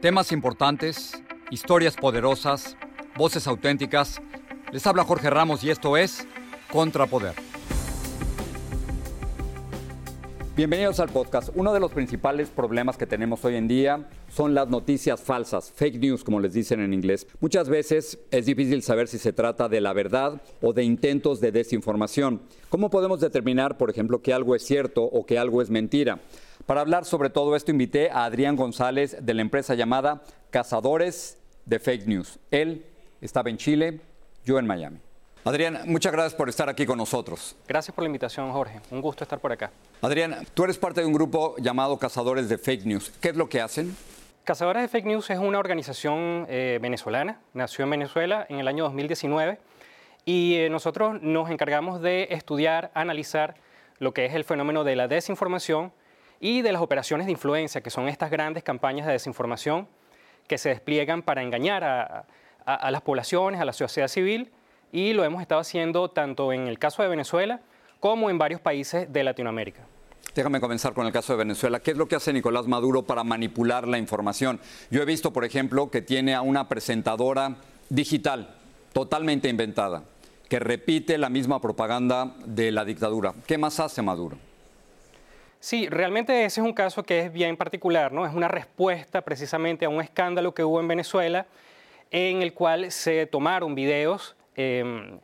Temas importantes, historias poderosas, voces auténticas. Les habla Jorge Ramos y esto es Contrapoder. Bienvenidos al podcast. Uno de los principales problemas que tenemos hoy en día son las noticias falsas, fake news como les dicen en inglés. Muchas veces es difícil saber si se trata de la verdad o de intentos de desinformación. ¿Cómo podemos determinar, por ejemplo, que algo es cierto o que algo es mentira? Para hablar sobre todo esto invité a Adrián González de la empresa llamada Cazadores de Fake News. Él estaba en Chile, yo en Miami. Adrián, muchas gracias por estar aquí con nosotros. Gracias por la invitación, Jorge. Un gusto estar por acá. Adrián, tú eres parte de un grupo llamado Cazadores de Fake News. ¿Qué es lo que hacen? Cazadores de Fake News es una organización eh, venezolana, nació en Venezuela en el año 2019 y eh, nosotros nos encargamos de estudiar, analizar lo que es el fenómeno de la desinformación y de las operaciones de influencia, que son estas grandes campañas de desinformación que se despliegan para engañar a, las poblaciones, a la sociedad civil y lo hemos estado haciendo tanto en el caso de Venezuela como en varios países de Latinoamérica. Déjame comenzar con el caso de Venezuela. ¿Qué es lo que hace Nicolás Maduro para manipular la información? Yo he visto, por ejemplo, que tiene a una presentadora digital, totalmente inventada, que repite la misma propaganda de la dictadura. ¿Qué más hace Maduro? Sí, realmente ese es un caso que es bien particular, ¿no? Es una respuesta precisamente a un escándalo que hubo en Venezuela en el cual se tomaron videos Em,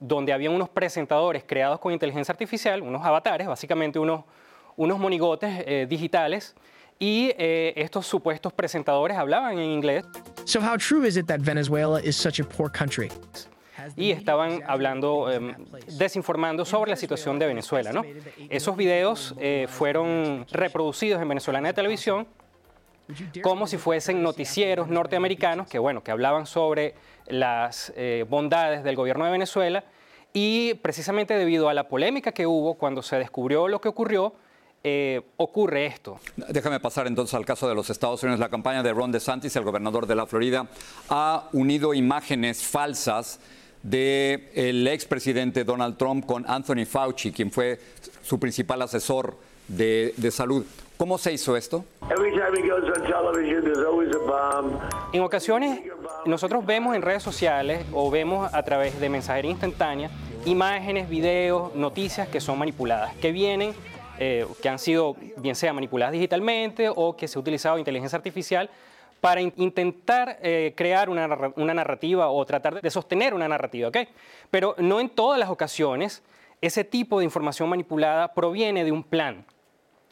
donde había unos presentadores creados con inteligencia artificial, unos avatares, básicamente unos, unos monigotes eh, digitales, y eh, estos supuestos presentadores hablaban en inglés. So how true is it that Venezuela is such a poor country? Y estaban hablando, em, desinformando sobre la situación de Venezuela. ¿no? Esos videos eh, fueron reproducidos en venezolana de televisión como si fuesen noticieros norteamericanos que, bueno, que hablaban sobre las eh, bondades del gobierno de Venezuela y precisamente debido a la polémica que hubo cuando se descubrió lo que ocurrió, eh, ocurre esto. Déjame pasar entonces al caso de los Estados Unidos. La campaña de Ron DeSantis, el gobernador de la Florida, ha unido imágenes falsas del el expresidente Donald Trump con Anthony Fauci, quien fue su principal asesor de, de salud. ¿Cómo se hizo esto? En ocasiones nosotros vemos en redes sociales o vemos a través de mensajería instantánea imágenes, videos, noticias que son manipuladas, que vienen, eh, que han sido bien sea manipuladas digitalmente o que se ha utilizado inteligencia artificial para intentar eh, crear una, narrativa o tratar de sostener una narrativa, ¿ok? Pero no en todas las ocasiones ese tipo de información manipulada proviene de un plan.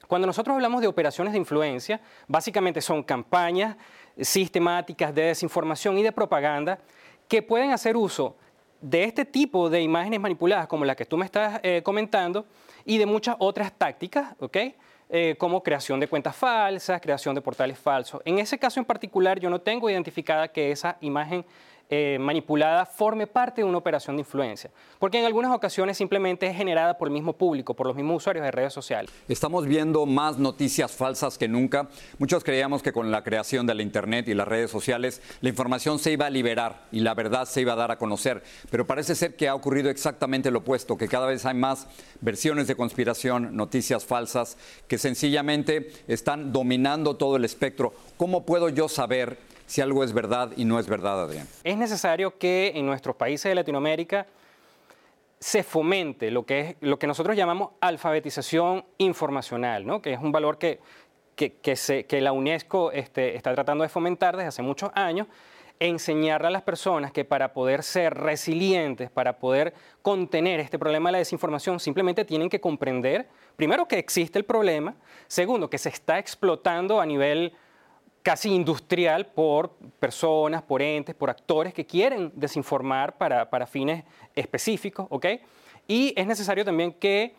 Cuando nosotros hablamos de operaciones de influencia, básicamente son campañas sistemáticas de desinformación y de propaganda que pueden hacer uso de este tipo de imágenes manipuladas como la que tú me estás eh, comentando y de muchas otras tácticas, ¿ok? Eh, como creación de cuentas falsas, creación de portales falsos. En ese caso en particular yo no tengo identificada que esa imagen eh, manipulada forme parte de una operación de influencia, porque en algunas ocasiones simplemente es generada por el mismo público, por los mismos usuarios de redes sociales. Estamos viendo más noticias falsas que nunca. Muchos creíamos que con la creación de la Internet y las redes sociales la información se iba a liberar y la verdad se iba a dar a conocer, pero parece ser que ha ocurrido exactamente lo opuesto, que cada vez hay más versiones de conspiración, noticias falsas, que sencillamente están dominando todo el espectro. ¿Cómo puedo yo saber si algo es verdad y no es verdad, Adrián? Es necesario que en nuestros países de Latinoamérica se fomente lo que, es, lo que nosotros llamamos alfabetización informacional, ¿no? que es un valor que, que, que la UNESCO este, está tratando de fomentar desde hace muchos años, enseñarle a las personas que para poder ser resilientes, para poder contener este problema de la desinformación, simplemente tienen que comprender, primero, que existe el problema, segundo, que se está explotando a nivel casi industrial por personas, por entes, por actores que quieren desinformar para, fines específicos, ¿ok? Y es necesario también que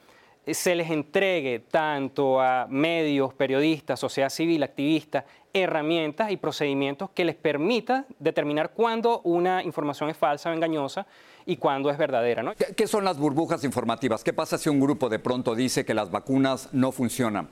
se les entregue tanto a medios, periodistas, sociedad civil, activistas, herramientas y procedimientos que les permita determinar cuándo una información es falsa o engañosa y cuándo es verdadera. ¿no? ¿Qué, ¿Qué son las burbujas informativas? ¿Qué pasa si un grupo de pronto dice que las vacunas no funcionan?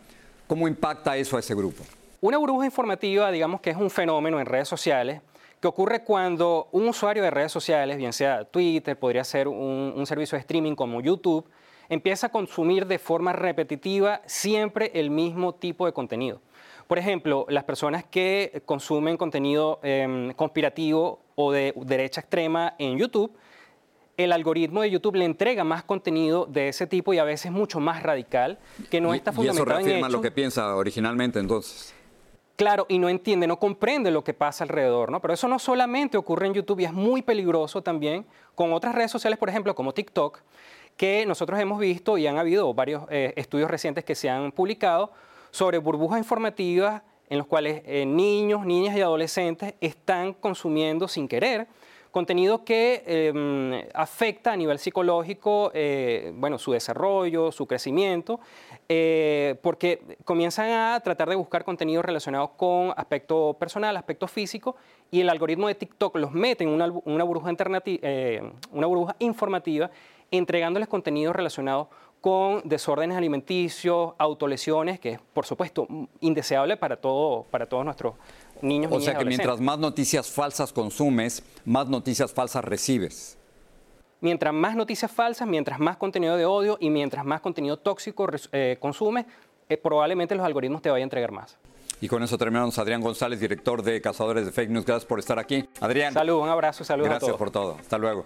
¿Cómo impacta eso a ese grupo? Una burbuja informativa, digamos que es un fenómeno en redes sociales que ocurre cuando un usuario de redes sociales, bien sea Twitter, podría ser un, un servicio de streaming como YouTube, empieza a consumir de forma repetitiva siempre el mismo tipo de contenido. Por ejemplo, las personas que consumen contenido eh, conspirativo o de derecha extrema en YouTube, el algoritmo de YouTube le entrega más contenido de ese tipo y a veces mucho más radical, que no está y eso fundamentado en reafirma hechos. lo que piensa originalmente entonces. Claro, y no entiende, no comprende lo que pasa alrededor, ¿no? Pero eso no solamente ocurre en YouTube y es muy peligroso también con otras redes sociales, por ejemplo, como TikTok, que nosotros hemos visto y han habido varios eh, estudios recientes que se han publicado sobre burbujas informativas en los cuales eh, niños, niñas y adolescentes están consumiendo sin querer contenido que eh, afecta a nivel psicológico, eh, bueno, su desarrollo, su crecimiento, eh, porque comienzan a tratar de buscar contenido relacionado con aspecto personal, aspecto físico, y el algoritmo de TikTok los mete en eh, una burbuja informativa, entregándoles contenido relacionado con desórdenes alimenticios, autolesiones, que es, por supuesto, indeseable para, todo, para todos nuestros niños, O niñas sea que mientras más noticias falsas consumes, más noticias falsas recibes. Mientras más noticias falsas, mientras más contenido de odio y mientras más contenido tóxico eh, consumes, eh, probablemente los algoritmos te vayan a entregar más. Y con eso terminamos. Adrián González, director de Cazadores de Fake News. Gracias por estar aquí. Adrián, Salud, un abrazo, saludos a gracias todos. por todo. Hasta luego.